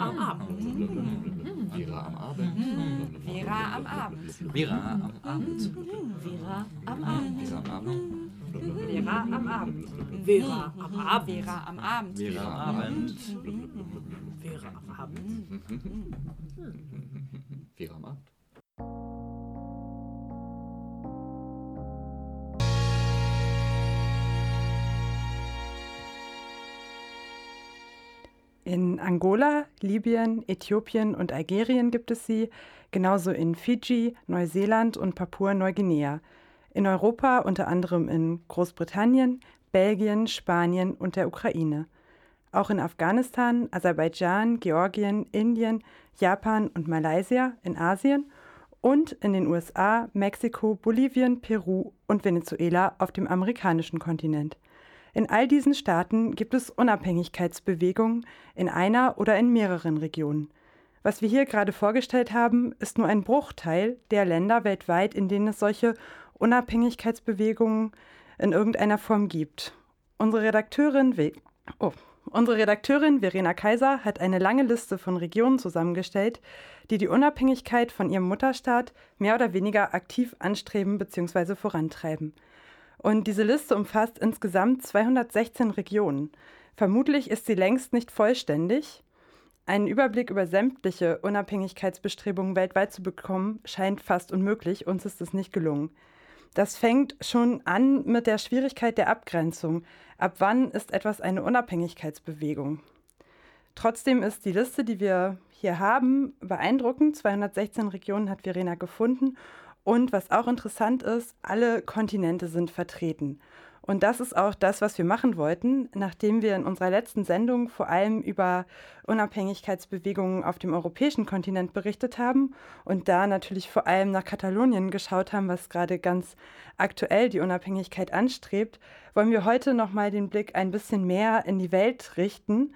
am Abend. Vera am Abend. Vera am Abend. Vera am Abend. Vera am Abend. Vera am Abend. Vera am Abend. Vera am Abend. Vera am Abend. Vera am Abend. Vera am Abend. Vera am Abend. In Angola, Libyen, Äthiopien und Algerien gibt es sie, genauso in Fidschi, Neuseeland und Papua-Neuguinea. In Europa unter anderem in Großbritannien, Belgien, Spanien und der Ukraine. Auch in Afghanistan, Aserbaidschan, Georgien, Indien, Japan und Malaysia in Asien und in den USA, Mexiko, Bolivien, Peru und Venezuela auf dem amerikanischen Kontinent. In all diesen Staaten gibt es Unabhängigkeitsbewegungen in einer oder in mehreren Regionen. Was wir hier gerade vorgestellt haben, ist nur ein Bruchteil der Länder weltweit, in denen es solche Unabhängigkeitsbewegungen in irgendeiner Form gibt. Unsere Redakteurin, We oh, unsere Redakteurin Verena Kaiser hat eine lange Liste von Regionen zusammengestellt, die die Unabhängigkeit von ihrem Mutterstaat mehr oder weniger aktiv anstreben bzw. vorantreiben. Und diese Liste umfasst insgesamt 216 Regionen. Vermutlich ist sie längst nicht vollständig. Einen Überblick über sämtliche Unabhängigkeitsbestrebungen weltweit zu bekommen, scheint fast unmöglich. Uns ist es nicht gelungen. Das fängt schon an mit der Schwierigkeit der Abgrenzung. Ab wann ist etwas eine Unabhängigkeitsbewegung? Trotzdem ist die Liste, die wir hier haben, beeindruckend. 216 Regionen hat Verena gefunden und was auch interessant ist, alle Kontinente sind vertreten. Und das ist auch das, was wir machen wollten, nachdem wir in unserer letzten Sendung vor allem über Unabhängigkeitsbewegungen auf dem europäischen Kontinent berichtet haben und da natürlich vor allem nach Katalonien geschaut haben, was gerade ganz aktuell die Unabhängigkeit anstrebt, wollen wir heute nochmal den Blick ein bisschen mehr in die Welt richten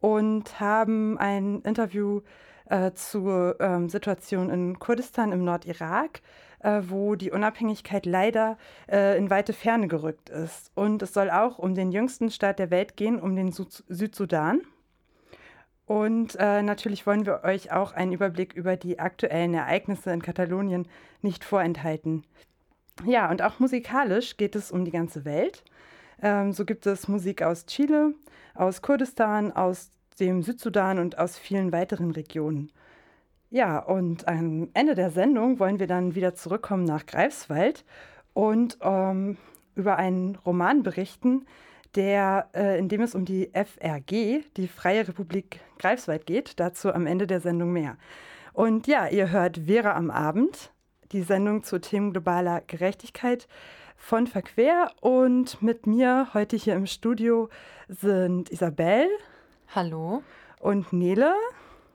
und haben ein Interview äh, zur ähm, Situation in Kurdistan im Nordirak, äh, wo die Unabhängigkeit leider äh, in weite Ferne gerückt ist. Und es soll auch um den jüngsten Staat der Welt gehen, um den Sud Südsudan. Und äh, natürlich wollen wir euch auch einen Überblick über die aktuellen Ereignisse in Katalonien nicht vorenthalten. Ja, und auch musikalisch geht es um die ganze Welt. Ähm, so gibt es Musik aus Chile, aus Kurdistan, aus dem Südsudan und aus vielen weiteren Regionen. Ja, und am Ende der Sendung wollen wir dann wieder zurückkommen nach Greifswald und ähm, über einen Roman berichten, der, äh, in dem es um die FRG, die Freie Republik Greifswald geht. Dazu am Ende der Sendung mehr. Und ja, ihr hört Vera am Abend, die Sendung zu Themen globaler Gerechtigkeit von Verquer. Und mit mir heute hier im Studio sind Isabel. Hallo. Und Nele.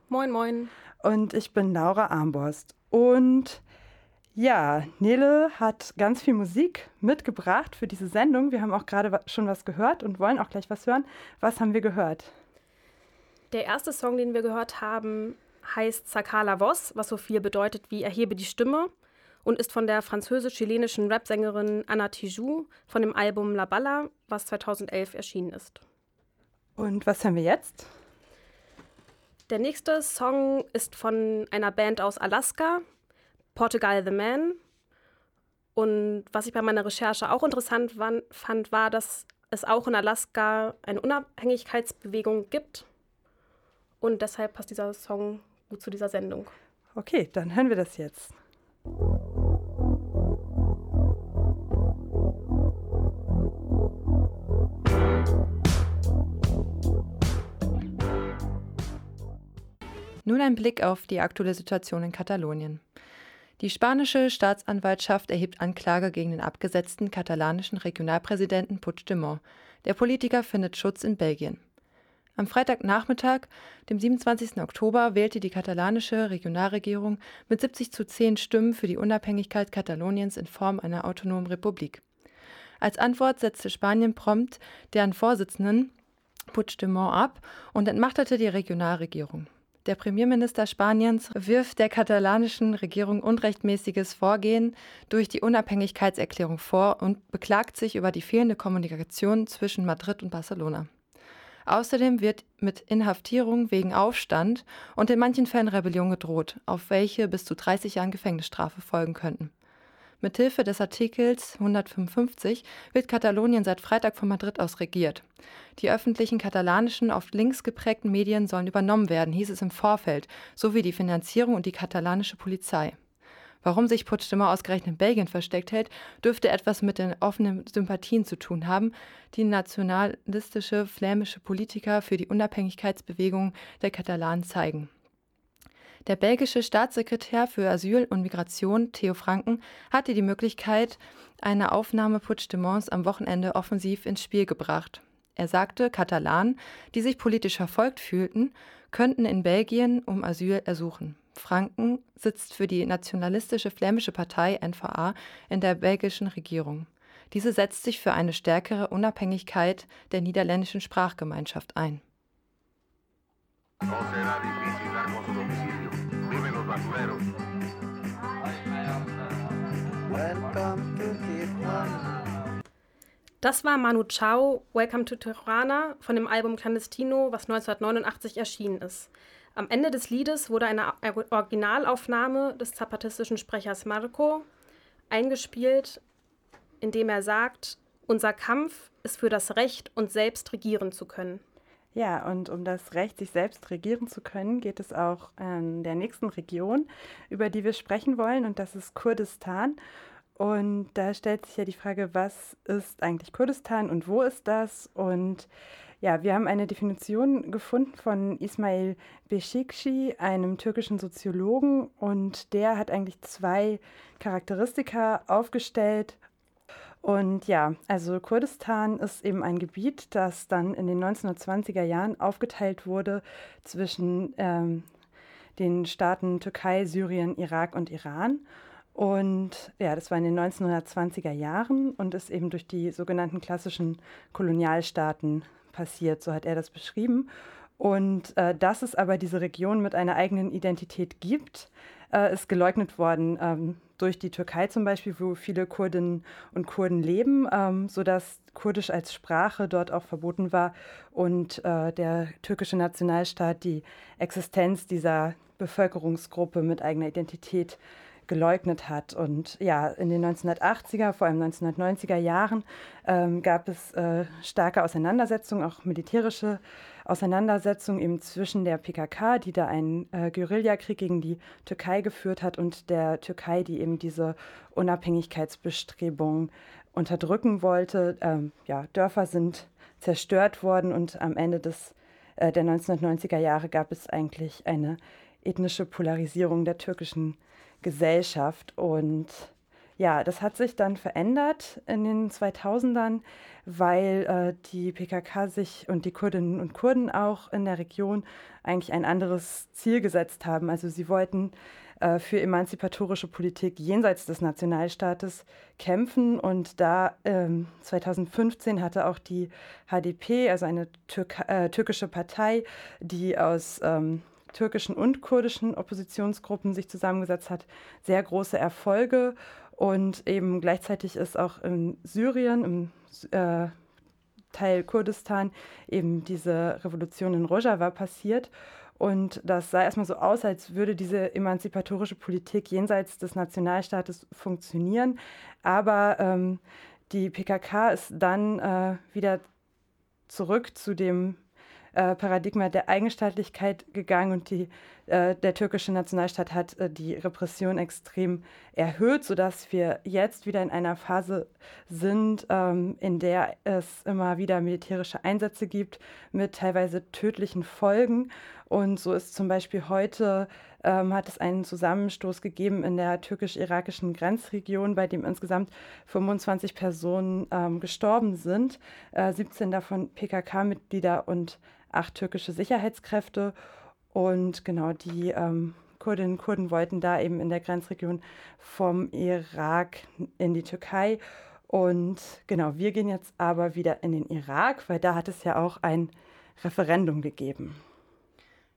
Moin, moin. Und ich bin Laura Armborst. Und ja, Nele hat ganz viel Musik mitgebracht für diese Sendung. Wir haben auch gerade schon was gehört und wollen auch gleich was hören. Was haben wir gehört? Der erste Song, den wir gehört haben, heißt Sakala Voss, was so viel bedeutet wie Erhebe die Stimme und ist von der französisch-chilenischen Rapsängerin Anna Tijoux von dem Album La Balla, was 2011 erschienen ist. Und was haben wir jetzt? Der nächste Song ist von einer Band aus Alaska, Portugal the Man. Und was ich bei meiner Recherche auch interessant fand, war, dass es auch in Alaska eine Unabhängigkeitsbewegung gibt. Und deshalb passt dieser Song gut zu dieser Sendung. Okay, dann hören wir das jetzt. Nun ein Blick auf die aktuelle Situation in Katalonien. Die spanische Staatsanwaltschaft erhebt Anklage gegen den abgesetzten katalanischen Regionalpräsidenten Puigdemont. Der Politiker findet Schutz in Belgien. Am Freitagnachmittag, dem 27. Oktober, wählte die katalanische Regionalregierung mit 70 zu 10 Stimmen für die Unabhängigkeit Kataloniens in Form einer autonomen Republik. Als Antwort setzte Spanien prompt deren Vorsitzenden Puigdemont ab und entmachtete die Regionalregierung. Der Premierminister Spaniens wirft der katalanischen Regierung unrechtmäßiges Vorgehen durch die Unabhängigkeitserklärung vor und beklagt sich über die fehlende Kommunikation zwischen Madrid und Barcelona. Außerdem wird mit Inhaftierung wegen Aufstand und in manchen Fällen Rebellion gedroht, auf welche bis zu 30 Jahren Gefängnisstrafe folgen könnten. Mithilfe des Artikels 155 wird Katalonien seit Freitag von Madrid aus regiert. Die öffentlichen katalanischen, oft links geprägten Medien sollen übernommen werden, hieß es im Vorfeld, sowie die Finanzierung und die katalanische Polizei. Warum sich Puigdemont ausgerechnet in Belgien versteckt hält, dürfte etwas mit den offenen Sympathien zu tun haben, die nationalistische flämische Politiker für die Unabhängigkeitsbewegung der Katalanen zeigen. Der belgische Staatssekretär für Asyl und Migration, Theo Franken, hatte die Möglichkeit einer Aufnahme Puigdemonts am Wochenende offensiv ins Spiel gebracht. Er sagte, Katalanen, die sich politisch verfolgt fühlten, könnten in Belgien um Asyl ersuchen. Franken sitzt für die nationalistische flämische Partei NVA in der belgischen Regierung. Diese setzt sich für eine stärkere Unabhängigkeit der niederländischen Sprachgemeinschaft ein. Das war Manu Chao, Welcome to Tirana von dem Album Clandestino, was 1989 erschienen ist. Am Ende des Liedes wurde eine Originalaufnahme des zapatistischen Sprechers Marco eingespielt, in dem er sagt, unser Kampf ist für das Recht, uns selbst regieren zu können. Ja, und um das Recht, sich selbst regieren zu können, geht es auch in der nächsten Region, über die wir sprechen wollen, und das ist Kurdistan. Und da stellt sich ja die Frage, was ist eigentlich Kurdistan und wo ist das? Und ja, wir haben eine Definition gefunden von Ismail Beşikçi, einem türkischen Soziologen, und der hat eigentlich zwei Charakteristika aufgestellt. Und ja, also Kurdistan ist eben ein Gebiet, das dann in den 1920er Jahren aufgeteilt wurde zwischen ähm, den Staaten Türkei, Syrien, Irak und Iran. Und ja, das war in den 1920er Jahren und ist eben durch die sogenannten klassischen Kolonialstaaten passiert, so hat er das beschrieben. Und äh, dass es aber diese Region mit einer eigenen Identität gibt, äh, ist geleugnet worden ähm, durch die Türkei zum Beispiel, wo viele Kurdinnen und Kurden leben, ähm, sodass Kurdisch als Sprache dort auch verboten war und äh, der türkische Nationalstaat die Existenz dieser Bevölkerungsgruppe mit eigener Identität geleugnet hat. Und ja, in den 1980er, vor allem 1990er Jahren ähm, gab es äh, starke Auseinandersetzungen, auch militärische Auseinandersetzungen eben zwischen der PKK, die da einen äh, Guerillakrieg gegen die Türkei geführt hat, und der Türkei, die eben diese Unabhängigkeitsbestrebungen unterdrücken wollte. Ähm, ja, Dörfer sind zerstört worden und am Ende des, äh, der 1990er Jahre gab es eigentlich eine ethnische Polarisierung der türkischen Gesellschaft. Und ja, das hat sich dann verändert in den 2000ern, weil äh, die PKK sich und die Kurdinnen und Kurden auch in der Region eigentlich ein anderes Ziel gesetzt haben. Also sie wollten äh, für emanzipatorische Politik jenseits des Nationalstaates kämpfen. Und da ähm, 2015 hatte auch die HDP, also eine Türk äh, türkische Partei, die aus ähm, türkischen und kurdischen Oppositionsgruppen sich zusammengesetzt hat, sehr große Erfolge. Und eben gleichzeitig ist auch in Syrien, im äh, Teil Kurdistan, eben diese Revolution in Rojava passiert. Und das sah erstmal so aus, als würde diese emanzipatorische Politik jenseits des Nationalstaates funktionieren. Aber ähm, die PKK ist dann äh, wieder zurück zu dem äh, Paradigma der Eigenstaatlichkeit gegangen und die, äh, der türkische Nationalstaat hat äh, die Repression extrem erhöht, sodass wir jetzt wieder in einer Phase sind, ähm, in der es immer wieder militärische Einsätze gibt mit teilweise tödlichen Folgen. Und so ist zum Beispiel heute ähm, hat es einen Zusammenstoß gegeben in der türkisch-irakischen Grenzregion, bei dem insgesamt 25 Personen ähm, gestorben sind, äh, 17 davon PKK-Mitglieder und acht türkische Sicherheitskräfte. Und genau die ähm, Kurdinnen und Kurden wollten da eben in der Grenzregion vom Irak in die Türkei. Und genau, wir gehen jetzt aber wieder in den Irak, weil da hat es ja auch ein Referendum gegeben.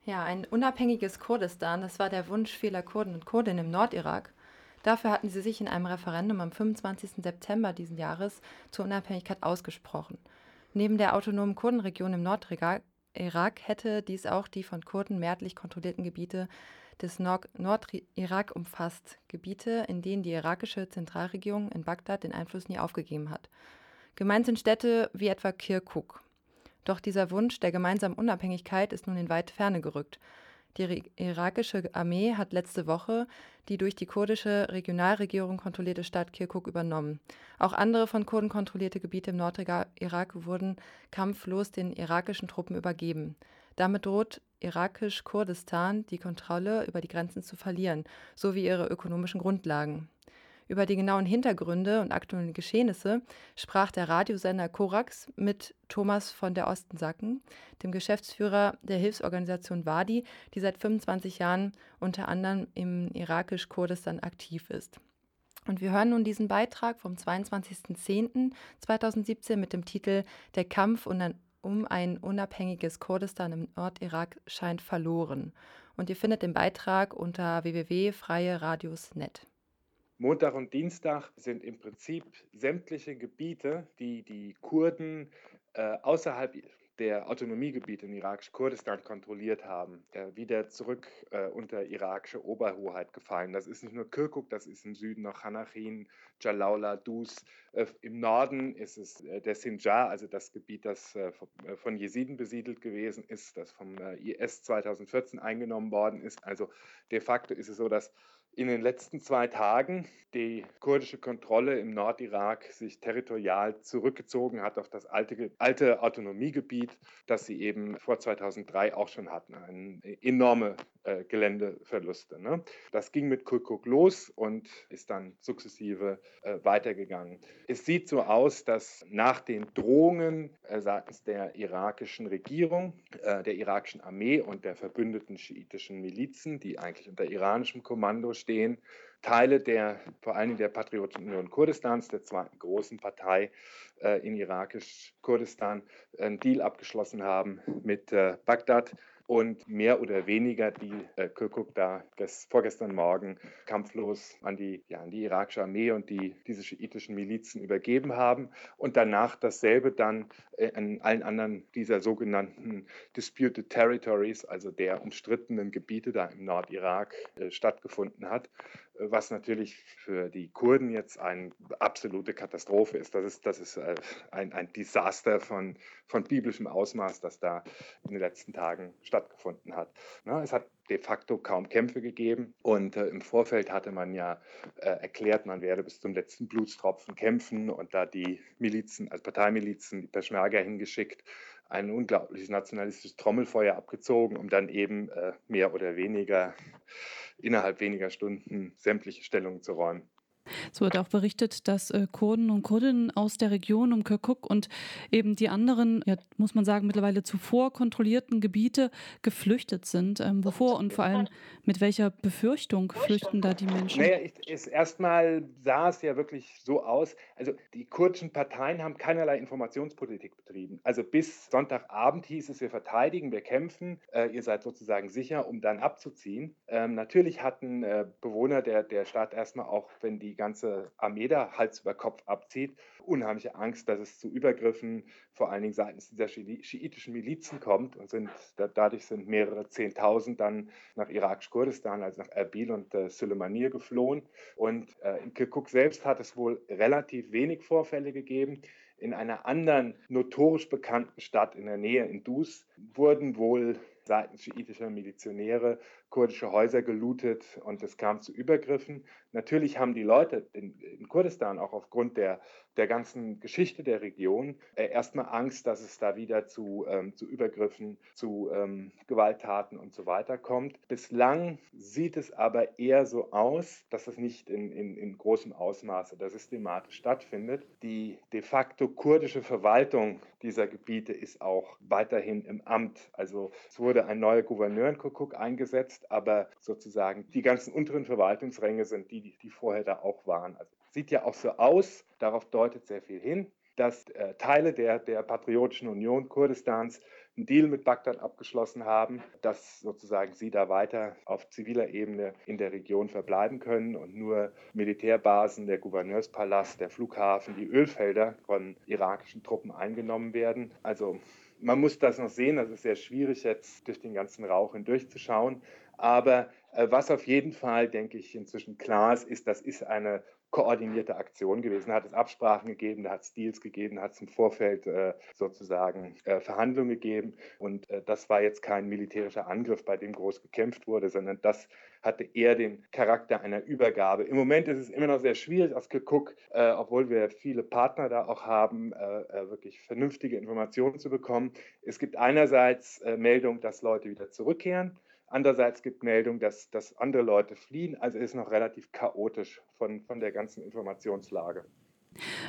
Ja, ein unabhängiges Kurdistan, das war der Wunsch vieler Kurden und Kurdinnen im Nordirak. Dafür hatten sie sich in einem Referendum am 25. September diesen Jahres zur Unabhängigkeit ausgesprochen. Neben der autonomen Kurdenregion im Nordirak hätte dies auch die von Kurden mehrheitlich kontrollierten Gebiete des Nordirak umfasst, Gebiete, in denen die irakische Zentralregierung in Bagdad den Einfluss nie aufgegeben hat. Gemeint sind Städte wie etwa Kirkuk. Doch dieser Wunsch der gemeinsamen Unabhängigkeit ist nun in weite Ferne gerückt. Die irakische Armee hat letzte Woche die durch die kurdische Regionalregierung kontrollierte Stadt Kirkuk übernommen. Auch andere von Kurden kontrollierte Gebiete im Nordirak wurden kampflos den irakischen Truppen übergeben. Damit droht irakisch-Kurdistan die Kontrolle über die Grenzen zu verlieren, sowie ihre ökonomischen Grundlagen. Über die genauen Hintergründe und aktuellen Geschehnisse sprach der Radiosender Korax mit Thomas von der Ostensacken, dem Geschäftsführer der Hilfsorganisation Wadi, die seit 25 Jahren unter anderem im irakisch-Kurdistan aktiv ist. Und wir hören nun diesen Beitrag vom 22.10.2017 mit dem Titel Der Kampf um ein unabhängiges Kurdistan im Nordirak scheint verloren. Und ihr findet den Beitrag unter www.freieradios.net. Montag und Dienstag sind im Prinzip sämtliche Gebiete, die die Kurden äh, außerhalb der Autonomiegebiete in irakisch-Kurdistan kontrolliert haben, äh, wieder zurück äh, unter irakische Oberhoheit gefallen. Das ist nicht nur Kirkuk, das ist im Süden noch Hanachin, Jalaula, Dus. Äh, Im Norden ist es äh, der Sinjar, also das Gebiet, das äh, von Jesiden besiedelt gewesen ist, das vom IS 2014 eingenommen worden ist. Also de facto ist es so, dass in den letzten zwei Tagen die kurdische Kontrolle im Nordirak sich territorial zurückgezogen hat auf das alte, alte Autonomiegebiet, das sie eben vor 2003 auch schon hatten. Eine enorme äh, Geländeverluste. Ne? Das ging mit Kirkuk los und ist dann sukzessive äh, weitergegangen. Es sieht so aus, dass nach den Drohungen äh, seitens der irakischen Regierung, äh, der irakischen Armee und der verbündeten schiitischen Milizen, die eigentlich unter iranischem Kommando stehen, Teile der, vor Dingen der Patriotischen Union Kurdistans, der zweiten großen Partei äh, in irakisch Kurdistan, einen Deal abgeschlossen haben mit äh, Bagdad und mehr oder weniger die äh, Kirkuk da vorgestern Morgen kampflos an die, ja, an die irakische Armee und die, diese schiitischen Milizen übergeben haben und danach dasselbe dann äh, an allen anderen dieser sogenannten Disputed Territories, also der umstrittenen Gebiete da im Nordirak äh, stattgefunden hat was natürlich für die Kurden jetzt eine absolute Katastrophe ist. Das ist, das ist äh, ein, ein Desaster von, von biblischem Ausmaß, das da in den letzten Tagen stattgefunden hat. Es hat de facto kaum Kämpfe gegeben und äh, im Vorfeld hatte man ja äh, erklärt, man werde bis zum letzten Blutstropfen kämpfen und da die Milizen, also Parteimilizen, die Peschmerga hingeschickt, ein unglaubliches nationalistisches Trommelfeuer abgezogen, um dann eben äh, mehr oder weniger innerhalb weniger Stunden sämtliche Stellungen zu räumen. Es wird auch berichtet, dass äh, Kurden und Kurdinnen aus der Region um Kirkuk und eben die anderen, ja, muss man sagen, mittlerweile zuvor kontrollierten Gebiete geflüchtet sind. Ähm, wovor und vor allem mit welcher Befürchtung flüchten da die Menschen? Naja, ist, erstmal sah es ja wirklich so aus. Also die kurdischen Parteien haben keinerlei Informationspolitik betrieben. Also bis Sonntagabend hieß es, wir verteidigen, wir kämpfen, äh, ihr seid sozusagen sicher, um dann abzuziehen. Ähm, natürlich hatten äh, Bewohner der, der Stadt erstmal auch, wenn die ganze Armee da Hals über Kopf abzieht, unheimliche Angst, dass es zu Übergriffen vor allen Dingen seitens dieser schiitischen Milizen kommt und sind dadurch sind mehrere Zehntausend dann nach irakisch-Kurdistan, also nach Erbil und äh, Suleimaniye geflohen. Und äh, in Kirkuk selbst hat es wohl relativ wenig Vorfälle gegeben. In einer anderen notorisch bekannten Stadt in der Nähe, in Dus, wurden wohl seitens schiitischer Milizionäre kurdische Häuser gelootet und es kam zu Übergriffen. Natürlich haben die Leute in, in Kurdistan auch aufgrund der, der ganzen Geschichte der Region äh, erstmal Angst, dass es da wieder zu, ähm, zu Übergriffen, zu ähm, Gewalttaten und so weiter kommt. Bislang sieht es aber eher so aus, dass es nicht in, in, in großem Ausmaße oder systematisch stattfindet. Die de facto kurdische Verwaltung dieser Gebiete ist auch weiterhin im Amt. Also es wurde ein neuer Gouverneur in Kukuk eingesetzt aber sozusagen die ganzen unteren Verwaltungsränge sind die, die vorher da auch waren. Also sieht ja auch so aus, darauf deutet sehr viel hin, dass äh, Teile der, der Patriotischen Union Kurdistans einen Deal mit Bagdad abgeschlossen haben, dass sozusagen sie da weiter auf ziviler Ebene in der Region verbleiben können und nur Militärbasen, der Gouverneurspalast, der Flughafen, die Ölfelder von irakischen Truppen eingenommen werden. Also man muss das noch sehen, das ist sehr schwierig jetzt durch den ganzen Rauch hindurchzuschauen. Aber was auf jeden Fall, denke ich, inzwischen klar ist, ist, das ist eine koordinierte Aktion gewesen. Da hat es Absprachen gegeben, da hat es Deals gegeben, da hat es im Vorfeld äh, sozusagen äh, Verhandlungen gegeben. Und äh, das war jetzt kein militärischer Angriff, bei dem groß gekämpft wurde, sondern das hatte eher den Charakter einer Übergabe. Im Moment ist es immer noch sehr schwierig aus Kirkuk, äh, obwohl wir viele Partner da auch haben, äh, äh, wirklich vernünftige Informationen zu bekommen. Es gibt einerseits Meldungen, dass Leute wieder zurückkehren. Andererseits gibt Meldung, dass, dass andere Leute fliehen. Also ist noch relativ chaotisch von, von der ganzen Informationslage.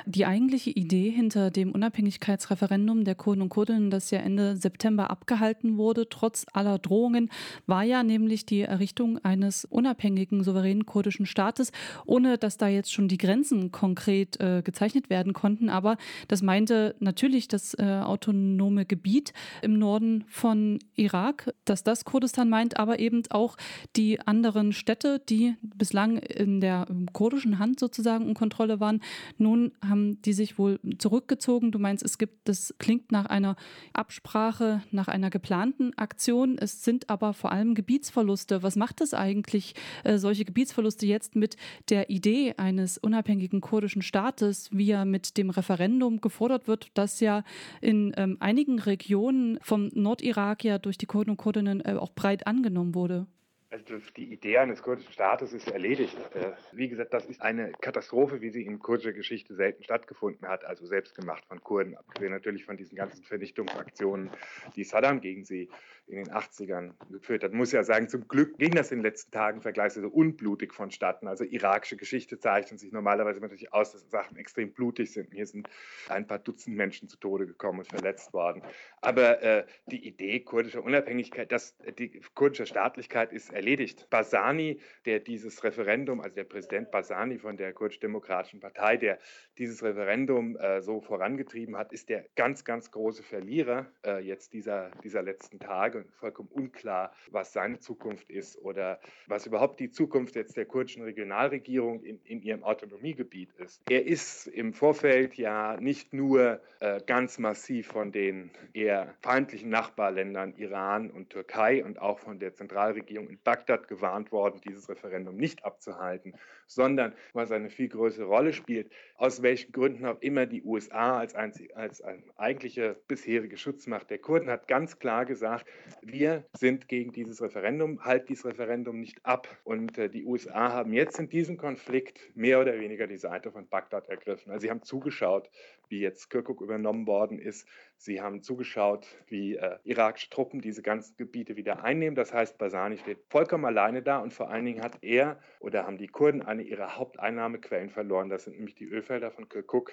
Die eigentliche Idee hinter dem Unabhängigkeitsreferendum der Kurden und Kurdinnen, das ja Ende September abgehalten wurde, trotz aller Drohungen, war ja nämlich die Errichtung eines unabhängigen, souveränen kurdischen Staates, ohne dass da jetzt schon die Grenzen konkret äh, gezeichnet werden konnten. Aber das meinte natürlich das äh, autonome Gebiet im Norden von Irak, dass das Kurdistan meint, aber eben auch die anderen Städte, die bislang in der kurdischen Hand sozusagen in Kontrolle waren, nun nun haben die sich wohl zurückgezogen. Du meinst, es gibt, das klingt nach einer Absprache, nach einer geplanten Aktion. Es sind aber vor allem Gebietsverluste. Was macht es eigentlich, äh, solche Gebietsverluste jetzt mit der Idee eines unabhängigen kurdischen Staates, wie er mit dem Referendum gefordert wird, das ja in ähm, einigen Regionen vom Nordirak ja durch die Kurden und Kurdinnen äh, auch breit angenommen wurde? Also die Idee eines kurdischen Staates ist erledigt. Äh, wie gesagt, das ist eine Katastrophe, wie sie in kurdischer Geschichte selten stattgefunden hat, also selbst gemacht von Kurden, abgesehen natürlich von diesen ganzen Vernichtungsaktionen, die Saddam gegen sie in den 80ern geführt hat. Muss ja sagen, zum Glück ging das in den letzten Tagen vergleichsweise unblutig vonstatten. Also irakische Geschichte zeichnet sich normalerweise natürlich aus, dass Sachen extrem blutig sind. Hier sind ein paar Dutzend Menschen zu Tode gekommen und verletzt worden. Aber äh, die Idee kurdischer Unabhängigkeit, dass die kurdische Staatlichkeit ist erledigt. Basani, der dieses Referendum, also der Präsident Basani von der kurdisch-demokratischen Partei, der dieses Referendum äh, so vorangetrieben hat, ist der ganz, ganz große Verlierer äh, jetzt dieser, dieser letzten Tage. Vollkommen unklar, was seine Zukunft ist oder was überhaupt die Zukunft jetzt der kurdischen Regionalregierung in, in ihrem Autonomiegebiet ist. Er ist im Vorfeld ja nicht nur äh, ganz massiv von den eher feindlichen Nachbarländern Iran und Türkei und auch von der Zentralregierung in Bagdad gewarnt worden, dieses Referendum nicht abzuhalten, sondern was eine viel größere Rolle spielt, aus welchen Gründen auch immer die USA als, einzig, als eigentliche bisherige Schutzmacht der Kurden hat ganz klar gesagt, wir sind gegen dieses Referendum, halt dieses Referendum nicht ab. Und äh, die USA haben jetzt in diesem Konflikt mehr oder weniger die Seite von Bagdad ergriffen. Also sie haben zugeschaut, wie jetzt Kirkuk übernommen worden ist. Sie haben zugeschaut, wie äh, irakische Truppen diese ganzen Gebiete wieder einnehmen. Das heißt, Basani steht vollkommen alleine da und vor allen Dingen hat er oder haben die Kurden eine ihrer Haupteinnahmequellen verloren. Das sind nämlich die Ölfelder von Kirkuk.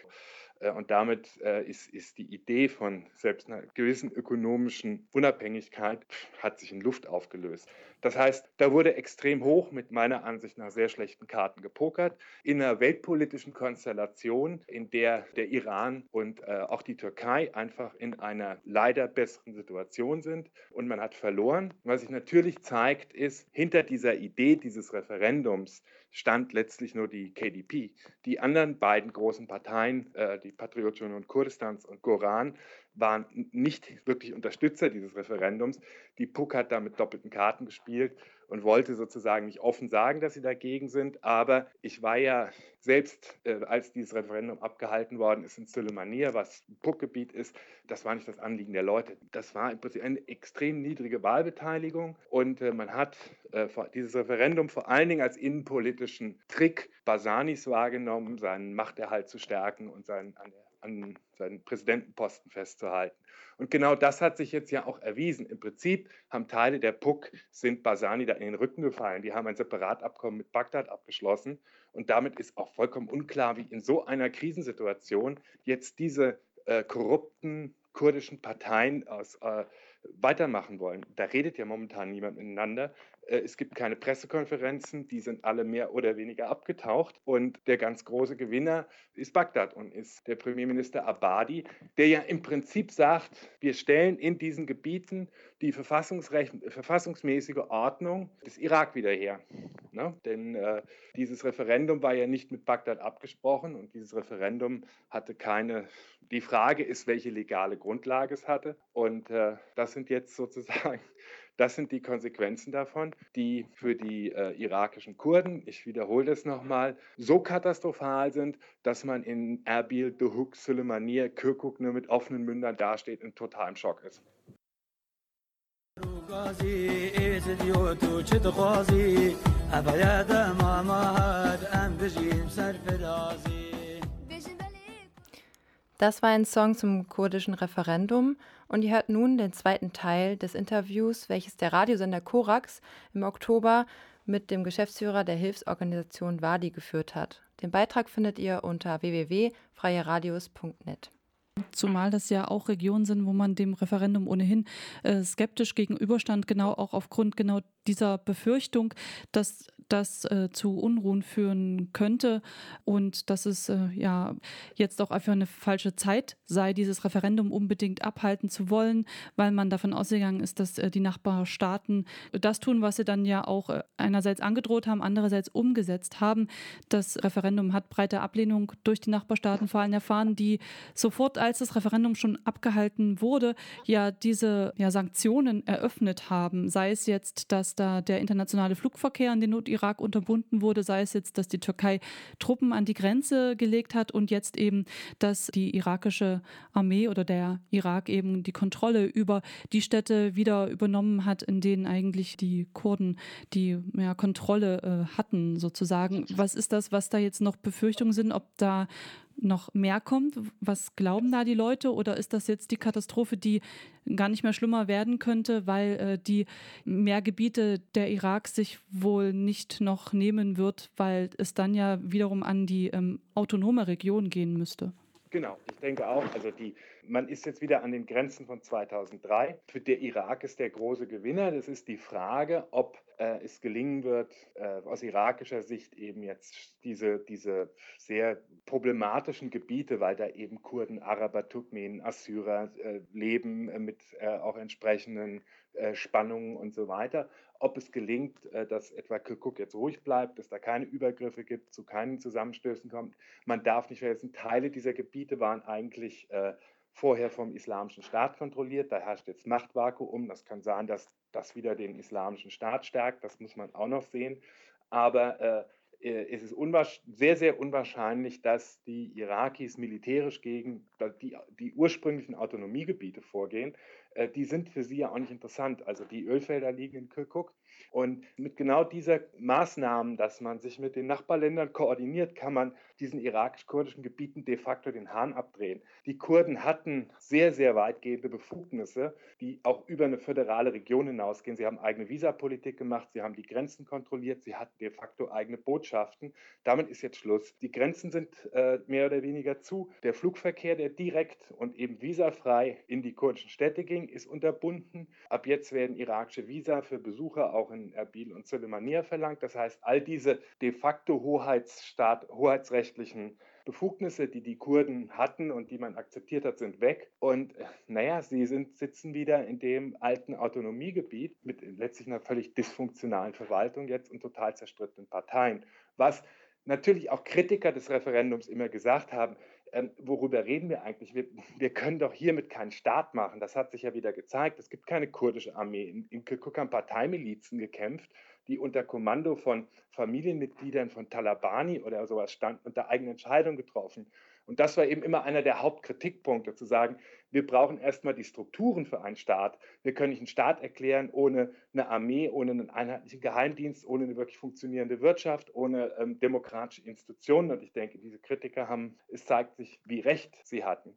Äh, und damit äh, ist, ist die Idee von selbst einer gewissen ökonomischen Unabhängigkeit hat sich in Luft aufgelöst. Das heißt, da wurde extrem hoch mit meiner Ansicht nach sehr schlechten Karten gepokert. In einer weltpolitischen Konstellation, in der der Iran und äh, auch die Türkei einfach in einer leider besseren Situation sind und man hat verloren. Was sich natürlich zeigt, ist, hinter dieser Idee dieses Referendums stand letztlich nur die KDP. Die anderen beiden großen Parteien, äh, die Patriotische Union Kurdistans und Goran, waren nicht wirklich Unterstützer dieses Referendums. Die PUC hat da mit doppelten Karten gespielt und wollte sozusagen nicht offen sagen, dass sie dagegen sind. Aber ich war ja selbst, äh, als dieses Referendum abgehalten worden ist in Sulemania, was PUC-Gebiet ist, das war nicht das Anliegen der Leute. Das war im Prinzip eine extrem niedrige Wahlbeteiligung und äh, man hat äh, dieses Referendum vor allen Dingen als innenpolitischen Trick Basanis wahrgenommen, seinen Machterhalt zu stärken und seinen, an, an seinen Präsidentenposten festzuhalten. Und genau das hat sich jetzt ja auch erwiesen. Im Prinzip haben Teile der PUC, sind Basani da in den Rücken gefallen. Die haben ein Separatabkommen mit Bagdad abgeschlossen. Und damit ist auch vollkommen unklar, wie in so einer Krisensituation jetzt diese äh, korrupten kurdischen Parteien aus, äh, weitermachen wollen. Da redet ja momentan niemand miteinander. Äh, es gibt keine Pressekonferenzen, die sind alle mehr oder weniger abgetaucht. Und der ganz große Gewinner ist Bagdad und ist der Premierminister Abadi, der ja im Prinzip sagt, wir stellen in diesen Gebieten die verfassungsmäßige Ordnung des Irak wieder her. Ne? Denn äh, dieses Referendum war ja nicht mit Bagdad abgesprochen und dieses Referendum hatte keine, die Frage ist, welche legale Grundlage es hatte. Und äh, das sind jetzt sozusagen das sind die Konsequenzen davon, die für die äh, irakischen Kurden, ich wiederhole das nochmal, so katastrophal sind, dass man in Erbil, Duhok, Suleimaniye, Kirkuk nur mit offenen Mündern dasteht und total im Schock ist. Das war ein Song zum kurdischen Referendum und ihr hört nun den zweiten Teil des Interviews, welches der Radiosender Korax im Oktober mit dem Geschäftsführer der Hilfsorganisation Wadi geführt hat. Den Beitrag findet ihr unter www.freieradios.net. Zumal das ja auch Regionen sind, wo man dem Referendum ohnehin äh, skeptisch gegenüberstand, genau auch aufgrund genau dieser Befürchtung, dass das äh, zu Unruhen führen könnte und dass es äh, ja jetzt auch einfach eine falsche Zeit sei, dieses Referendum unbedingt abhalten zu wollen, weil man davon ausgegangen ist, dass äh, die Nachbarstaaten das tun, was sie dann ja auch äh, einerseits angedroht haben, andererseits umgesetzt haben. Das Referendum hat breite Ablehnung durch die Nachbarstaaten vor allem erfahren, die sofort, als das Referendum schon abgehalten wurde, ja diese ja, Sanktionen eröffnet haben. Sei es jetzt, dass da der internationale Flugverkehr an den Nordirak unterbunden wurde, sei es jetzt, dass die Türkei Truppen an die Grenze gelegt hat und jetzt eben, dass die irakische Armee oder der Irak eben die Kontrolle über die Städte wieder übernommen hat, in denen eigentlich die Kurden die ja, Kontrolle äh, hatten, sozusagen. Was ist das, was da jetzt noch Befürchtungen sind, ob da noch mehr kommt? Was glauben da die Leute? Oder ist das jetzt die Katastrophe, die gar nicht mehr schlimmer werden könnte, weil äh, die mehr Gebiete der Irak sich wohl nicht noch nehmen wird, weil es dann ja wiederum an die ähm, autonome Region gehen müsste? Genau, ich denke auch. Also die, man ist jetzt wieder an den Grenzen von 2003. Für der Irak ist der große Gewinner. Das ist die Frage, ob äh, es gelingen wird, äh, aus irakischer Sicht eben jetzt diese, diese sehr problematischen Gebiete, weil da eben Kurden, Araber, Turkmenen, Assyrer äh, leben äh, mit äh, auch entsprechenden äh, Spannungen und so weiter, ob es gelingt, dass etwa Kirkuk jetzt ruhig bleibt, dass da keine Übergriffe gibt, zu keinen Zusammenstößen kommt. Man darf nicht vergessen, Teile dieser Gebiete waren eigentlich vorher vom Islamischen Staat kontrolliert. Da herrscht jetzt Machtvakuum. Das kann sein, dass das wieder den Islamischen Staat stärkt. Das muss man auch noch sehen. Aber äh, äh es ist sehr, sehr unwahrscheinlich, dass die Irakis militärisch gegen die, die ursprünglichen Autonomiegebiete vorgehen. Äh, die sind für sie ja auch nicht interessant. Also die Ölfelder liegen in Kirkuk. Und mit genau dieser Maßnahmen, dass man sich mit den Nachbarländern koordiniert, kann man diesen irakisch-kurdischen Gebieten de facto den Hahn abdrehen. Die Kurden hatten sehr, sehr weitgehende Befugnisse, die auch über eine föderale Region hinausgehen. Sie haben eigene Visapolitik gemacht, sie haben die Grenzen kontrolliert, sie hatten de facto eigene Botschaften. Damit ist jetzt Schluss. Die Grenzen sind äh, mehr oder weniger zu. Der Flugverkehr, der direkt und eben visafrei in die kurdischen Städte ging, ist unterbunden. Ab jetzt werden irakische Visa für Besucher auch in Erbil und Suleimania verlangt. Das heißt, all diese de facto Hoheitsstaat, hoheitsrechtlichen Befugnisse, die die Kurden hatten und die man akzeptiert hat, sind weg. Und äh, naja, sie sind, sitzen wieder in dem alten Autonomiegebiet mit letztlich einer völlig dysfunktionalen Verwaltung jetzt und total zerstrittenen Parteien. Was natürlich auch Kritiker des Referendums immer gesagt haben, ähm, worüber reden wir eigentlich? Wir, wir, können doch hiermit keinen Staat machen. Das hat sich ja wieder gezeigt. Es gibt keine kurdische Armee. In, in Kirkuk haben Parteimilizen gekämpft, die unter Kommando von Familienmitgliedern von Talabani oder sowas standen und da eigene Entscheidungen getroffen. Und das war eben immer einer der Hauptkritikpunkte, zu sagen, wir brauchen erstmal die Strukturen für einen Staat. Wir können nicht einen Staat erklären ohne eine Armee, ohne einen einheitlichen Geheimdienst, ohne eine wirklich funktionierende Wirtschaft, ohne ähm, demokratische Institutionen. Und ich denke, diese Kritiker haben, es zeigt sich, wie recht sie hatten.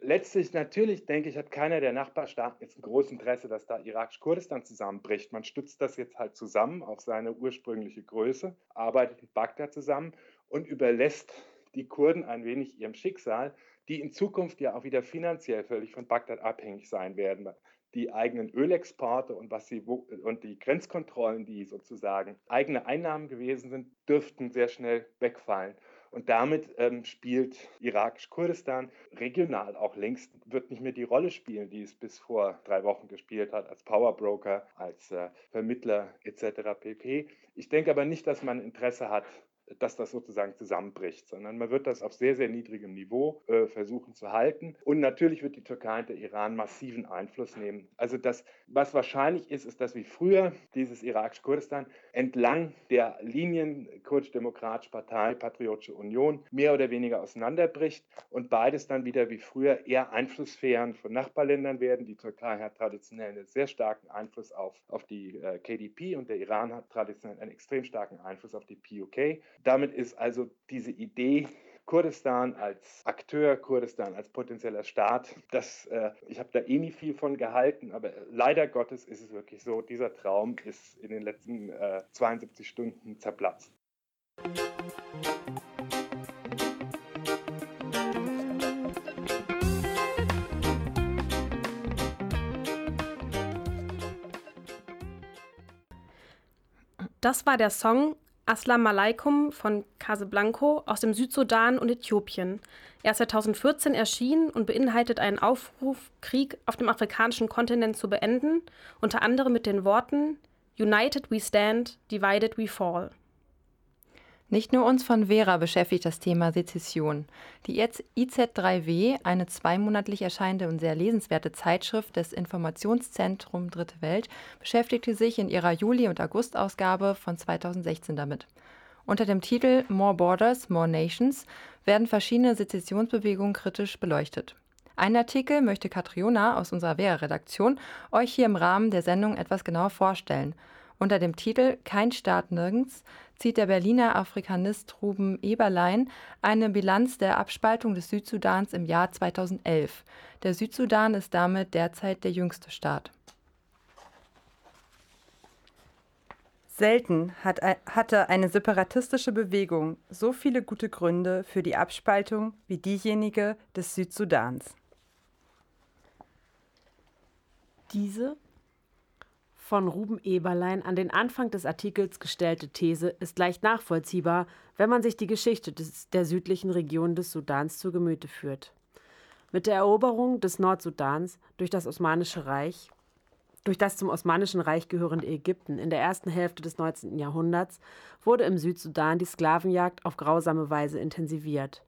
Letztlich natürlich, denke ich, hat keiner der Nachbarstaaten jetzt ein großes Interesse, dass da irakisch-Kurdistan zusammenbricht. Man stützt das jetzt halt zusammen auf seine ursprüngliche Größe, arbeitet mit Bagdad zusammen und überlässt die Kurden ein wenig ihrem Schicksal. die in Zukunft ja auch wieder finanziell völlig von Bagdad abhängig sein werden. Die eigenen Ölexporte und, was sie, und die Grenzkontrollen, die sozusagen eigene Einnahmen gewesen sind, dürften sehr schnell wegfallen. Und damit ähm, spielt irakisch-Kurdistan regional auch längst, wird nicht mehr die Rolle spielen, die es bis vor drei Wochen gespielt hat, als Powerbroker, als äh, Vermittler etc. pp. Ich denke aber nicht, dass man Interesse hat, dass das sozusagen zusammenbricht, sondern man wird das auf sehr, sehr niedrigem Niveau äh, versuchen zu halten. Und natürlich wird die Türkei und der Iran massiven Einfluss nehmen. Also das, was wahrscheinlich ist, ist, dass wie früher dieses irakisch Kurdistan entlang der Linien kurdisch-demokratische Partei, Patriotische Union mehr oder weniger auseinanderbricht und beides dann wieder wie früher eher Einflusssphären von Nachbarländern werden. Die Türkei hat traditionell einen sehr starken Einfluss auf, auf die äh, KDP und der Iran hat traditionell einen extrem starken Einfluss auf die PUK. Damit ist also diese Idee, Kurdistan als Akteur, Kurdistan als potenzieller Staat, das, äh, ich habe da eh nie viel von gehalten, aber leider Gottes ist es wirklich so, dieser Traum ist in den letzten äh, 72 Stunden zerplatzt. Das war der Song Aslam Alaikum von Casablanco aus dem Südsudan und Äthiopien. Er ist 2014 erschienen und beinhaltet einen Aufruf, Krieg auf dem afrikanischen Kontinent zu beenden, unter anderem mit den Worten United we stand, divided we fall. Nicht nur uns von Vera beschäftigt das Thema Sezession. Die IZ3W, eine zweimonatlich erscheinende und sehr lesenswerte Zeitschrift des Informationszentrum Dritte Welt, beschäftigte sich in ihrer Juli- und August-Ausgabe von 2016 damit. Unter dem Titel More Borders, More Nations werden verschiedene Sezessionsbewegungen kritisch beleuchtet. Einen Artikel möchte Katriona aus unserer Vera-Redaktion euch hier im Rahmen der Sendung etwas genauer vorstellen. Unter dem Titel Kein Staat nirgends zieht der Berliner Afrikanist Ruben Eberlein eine Bilanz der Abspaltung des Südsudans im Jahr 2011. Der Südsudan ist damit derzeit der jüngste Staat. Selten hat, hatte eine separatistische Bewegung so viele gute Gründe für die Abspaltung wie diejenige des Südsudans. Diese von Ruben Eberlein an den Anfang des Artikels gestellte These ist leicht nachvollziehbar, wenn man sich die Geschichte des, der südlichen Region des Sudans zu Gemüte führt. Mit der Eroberung des Nordsudans durch das Osmanische Reich, durch das zum Osmanischen Reich gehörende Ägypten in der ersten Hälfte des 19. Jahrhunderts wurde im Südsudan die Sklavenjagd auf grausame Weise intensiviert.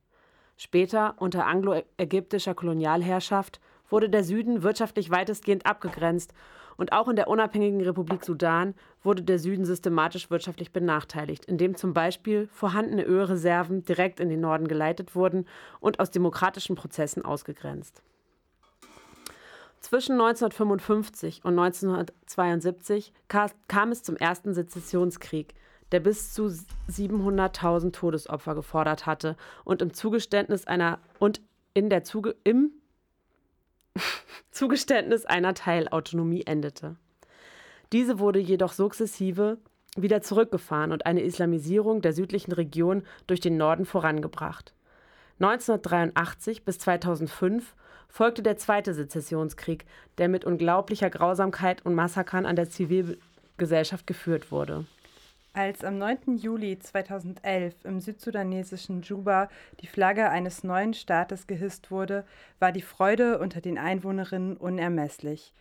Später, unter anglo-ägyptischer Kolonialherrschaft, wurde der Süden wirtschaftlich weitestgehend abgegrenzt und auch in der unabhängigen Republik Sudan wurde der Süden systematisch wirtschaftlich benachteiligt, indem zum Beispiel vorhandene Ölreserven direkt in den Norden geleitet wurden und aus demokratischen Prozessen ausgegrenzt. Zwischen 1955 und 1972 kam es zum ersten Sezessionskrieg, der bis zu 700.000 Todesopfer gefordert hatte und im Zugeständnis einer und in der Zuge, im Zugeständnis einer Teilautonomie endete. Diese wurde jedoch sukzessive wieder zurückgefahren und eine Islamisierung der südlichen Region durch den Norden vorangebracht. 1983 bis 2005 folgte der zweite Sezessionskrieg, der mit unglaublicher Grausamkeit und Massakern an der Zivilgesellschaft geführt wurde. Als am 9. Juli 2011 im südsudanesischen Juba die Flagge eines neuen Staates gehisst wurde, war die Freude unter den Einwohnerinnen unermesslich.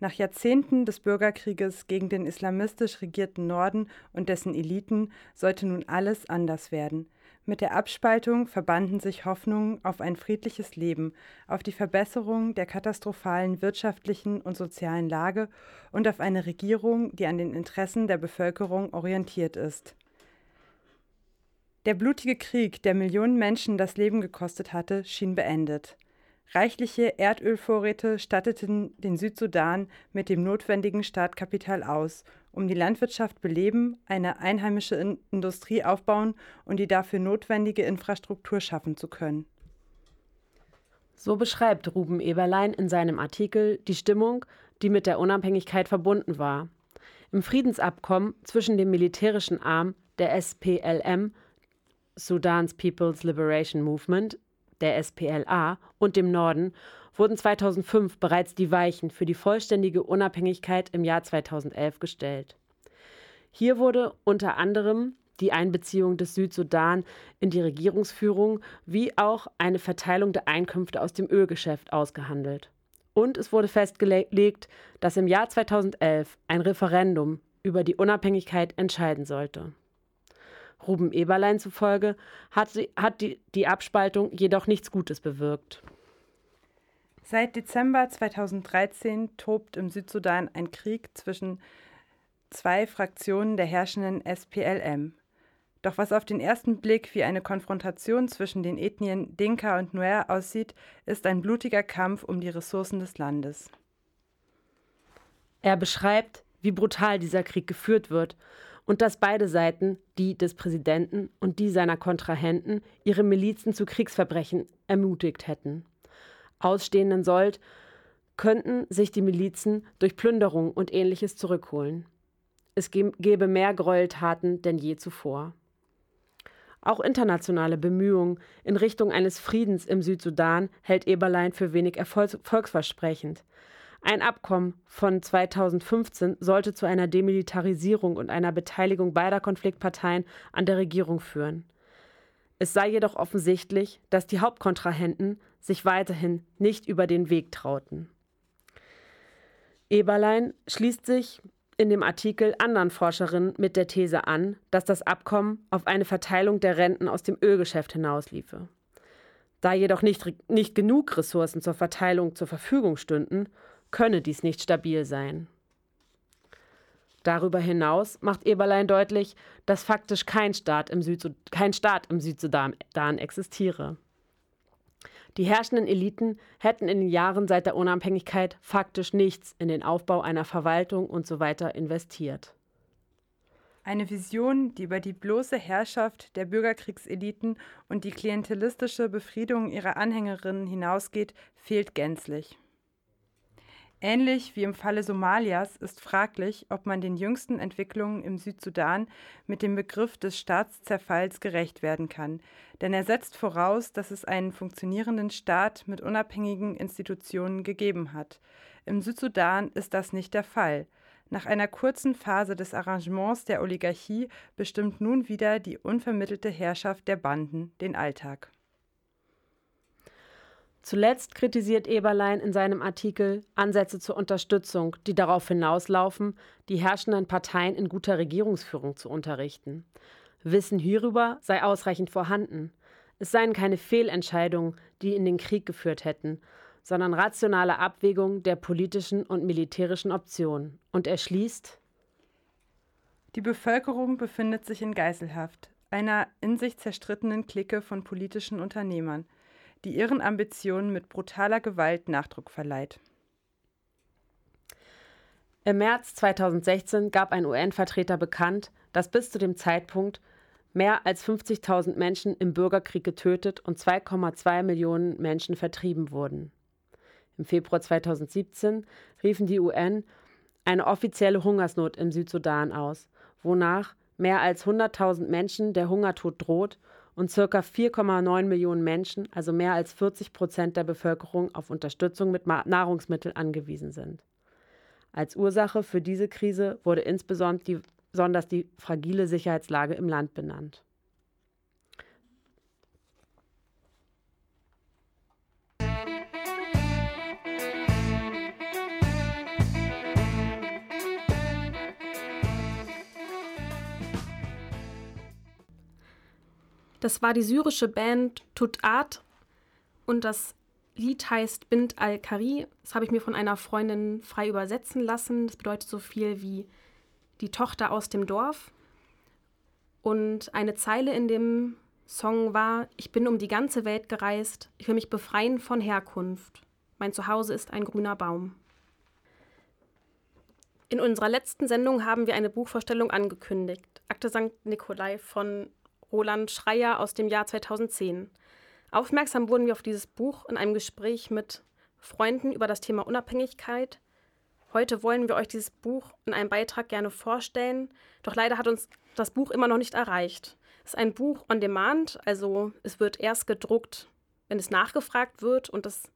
Nach Jahrzehnten des Bürgerkrieges gegen den islamistisch regierten Norden und dessen Eliten sollte nun alles anders werden. Mit der Abspaltung verbanden sich Hoffnungen auf ein friedliches Leben, auf die Verbesserung der katastrophalen wirtschaftlichen und sozialen Lage und auf eine Regierung, die an den Interessen der Bevölkerung orientiert ist. Der blutige Krieg, der Millionen Menschen das Leben gekostet hatte, schien beendet. Reichliche Erdölvorräte statteten den Südsudan mit dem notwendigen Startkapital aus um die Landwirtschaft beleben, eine einheimische in Industrie aufbauen und die dafür notwendige Infrastruktur schaffen zu können. So beschreibt Ruben Eberlein in seinem Artikel die Stimmung, die mit der Unabhängigkeit verbunden war. Im Friedensabkommen zwischen dem militärischen Arm der SPLM, Sudans People's Liberation Movement, der SPLA, und dem Norden wurden 2005 bereits die Weichen für die vollständige Unabhängigkeit im Jahr 2011 gestellt. Hier wurde unter anderem die Einbeziehung des Südsudan in die Regierungsführung wie auch eine Verteilung der Einkünfte aus dem Ölgeschäft ausgehandelt. Und es wurde festgelegt, dass im Jahr 2011 ein Referendum über die Unabhängigkeit entscheiden sollte. Ruben Eberlein zufolge hat, sie, hat die, die Abspaltung jedoch nichts Gutes bewirkt. Seit Dezember 2013 tobt im Südsudan ein Krieg zwischen zwei Fraktionen der herrschenden SPLM. Doch was auf den ersten Blick wie eine Konfrontation zwischen den Ethnien Dinka und Nuer aussieht, ist ein blutiger Kampf um die Ressourcen des Landes. Er beschreibt, wie brutal dieser Krieg geführt wird und dass beide Seiten, die des Präsidenten und die seiner Kontrahenten, ihre Milizen zu Kriegsverbrechen ermutigt hätten. Ausstehenden Sold könnten sich die Milizen durch Plünderung und ähnliches zurückholen. Es gäbe mehr Gräueltaten denn je zuvor. Auch internationale Bemühungen in Richtung eines Friedens im Südsudan hält Eberlein für wenig erfolgsversprechend. Ein Abkommen von 2015 sollte zu einer Demilitarisierung und einer Beteiligung beider Konfliktparteien an der Regierung führen. Es sei jedoch offensichtlich, dass die Hauptkontrahenten sich weiterhin nicht über den Weg trauten. Eberlein schließt sich in dem Artikel anderen Forscherinnen mit der These an, dass das Abkommen auf eine Verteilung der Renten aus dem Ölgeschäft hinausliefe. Da jedoch nicht, nicht genug Ressourcen zur Verteilung zur Verfügung stünden, könne dies nicht stabil sein. Darüber hinaus macht Eberlein deutlich, dass faktisch kein Staat im, Südsud kein Staat im Südsudan existiere. Die herrschenden Eliten hätten in den Jahren seit der Unabhängigkeit faktisch nichts in den Aufbau einer Verwaltung usw. So investiert. Eine Vision, die über die bloße Herrschaft der Bürgerkriegseliten und die klientelistische Befriedung ihrer Anhängerinnen hinausgeht, fehlt gänzlich. Ähnlich wie im Falle Somalias ist fraglich, ob man den jüngsten Entwicklungen im Südsudan mit dem Begriff des Staatszerfalls gerecht werden kann, denn er setzt voraus, dass es einen funktionierenden Staat mit unabhängigen Institutionen gegeben hat. Im Südsudan ist das nicht der Fall. Nach einer kurzen Phase des Arrangements der Oligarchie bestimmt nun wieder die unvermittelte Herrschaft der Banden den Alltag. Zuletzt kritisiert Eberlein in seinem Artikel Ansätze zur Unterstützung, die darauf hinauslaufen, die herrschenden Parteien in guter Regierungsführung zu unterrichten. Wissen hierüber sei ausreichend vorhanden. Es seien keine Fehlentscheidungen, die in den Krieg geführt hätten, sondern rationale Abwägung der politischen und militärischen Optionen. Und er schließt Die Bevölkerung befindet sich in Geiselhaft, einer in sich zerstrittenen Clique von politischen Unternehmern – die ihren Ambitionen mit brutaler Gewalt Nachdruck verleiht. Im März 2016 gab ein UN-Vertreter bekannt, dass bis zu dem Zeitpunkt mehr als 50.000 Menschen im Bürgerkrieg getötet und 2,2 Millionen Menschen vertrieben wurden. Im Februar 2017 riefen die UN eine offizielle Hungersnot im Südsudan aus, wonach mehr als 100.000 Menschen der Hungertod droht und ca. 4,9 Millionen Menschen, also mehr als 40 Prozent der Bevölkerung, auf Unterstützung mit Nahrungsmitteln angewiesen sind. Als Ursache für diese Krise wurde insbesondere die fragile Sicherheitslage im Land benannt. Das war die syrische Band Tut Art und das Lied heißt Bint al-Kari. Das habe ich mir von einer Freundin frei übersetzen lassen. Das bedeutet so viel wie die Tochter aus dem Dorf. Und eine Zeile in dem Song war: Ich bin um die ganze Welt gereist, ich will mich befreien von Herkunft. Mein Zuhause ist ein grüner Baum. In unserer letzten Sendung haben wir eine Buchvorstellung angekündigt. Akte St. Nikolai von Roland Schreier aus dem Jahr 2010. Aufmerksam wurden wir auf dieses Buch in einem Gespräch mit Freunden über das Thema Unabhängigkeit. Heute wollen wir euch dieses Buch in einem Beitrag gerne vorstellen, doch leider hat uns das Buch immer noch nicht erreicht. Es ist ein Buch on demand, also es wird erst gedruckt, wenn es nachgefragt wird und das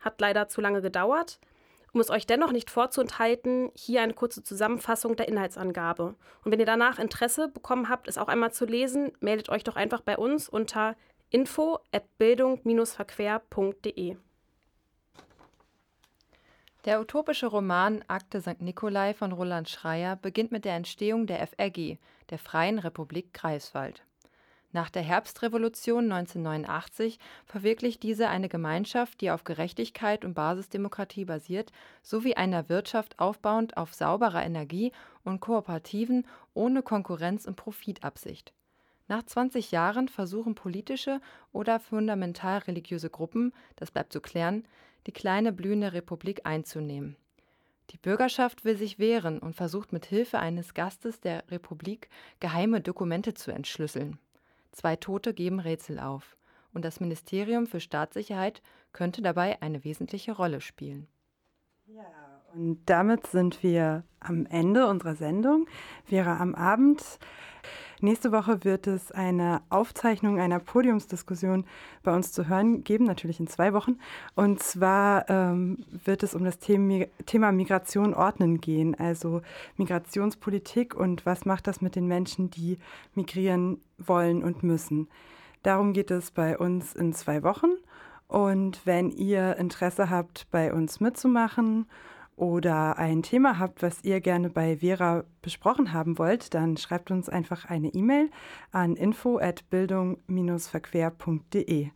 hat leider zu lange gedauert. Um es euch dennoch nicht vorzuenthalten, hier eine kurze Zusammenfassung der Inhaltsangabe. Und wenn ihr danach Interesse bekommen habt, es auch einmal zu lesen, meldet euch doch einfach bei uns unter info@bildung-verquer.de. Der utopische Roman Akte St. Nikolai von Roland Schreier beginnt mit der Entstehung der FRG, der Freien Republik Greifswald. Nach der Herbstrevolution 1989 verwirklicht diese eine Gemeinschaft, die auf Gerechtigkeit und Basisdemokratie basiert, sowie einer Wirtschaft aufbauend auf sauberer Energie und kooperativen, ohne Konkurrenz und Profitabsicht. Nach 20 Jahren versuchen politische oder fundamental religiöse Gruppen, das bleibt zu klären, die kleine blühende Republik einzunehmen. Die Bürgerschaft will sich wehren und versucht mit Hilfe eines Gastes der Republik geheime Dokumente zu entschlüsseln. Zwei Tote geben Rätsel auf, und das Ministerium für Staatssicherheit könnte dabei eine wesentliche Rolle spielen. Ja, und damit sind wir am Ende unserer Sendung. Wäre am Abend. Nächste Woche wird es eine Aufzeichnung einer Podiumsdiskussion bei uns zu hören geben, natürlich in zwei Wochen. Und zwar ähm, wird es um das Thema Migration ordnen gehen, also Migrationspolitik und was macht das mit den Menschen, die migrieren wollen und müssen. Darum geht es bei uns in zwei Wochen. Und wenn ihr Interesse habt, bei uns mitzumachen oder ein Thema habt, was ihr gerne bei Vera besprochen haben wollt, dann schreibt uns einfach eine E-Mail an info@bildung-verquer.de.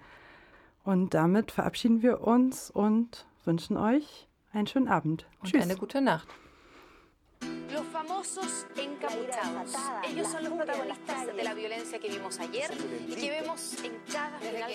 Und damit verabschieden wir uns und wünschen euch einen schönen Abend. Und Tschüss. eine gute Nacht. Los famosos encapuchados. Ellos son los protagonistas de la violencia que vimos ayer y que vemos en cada final.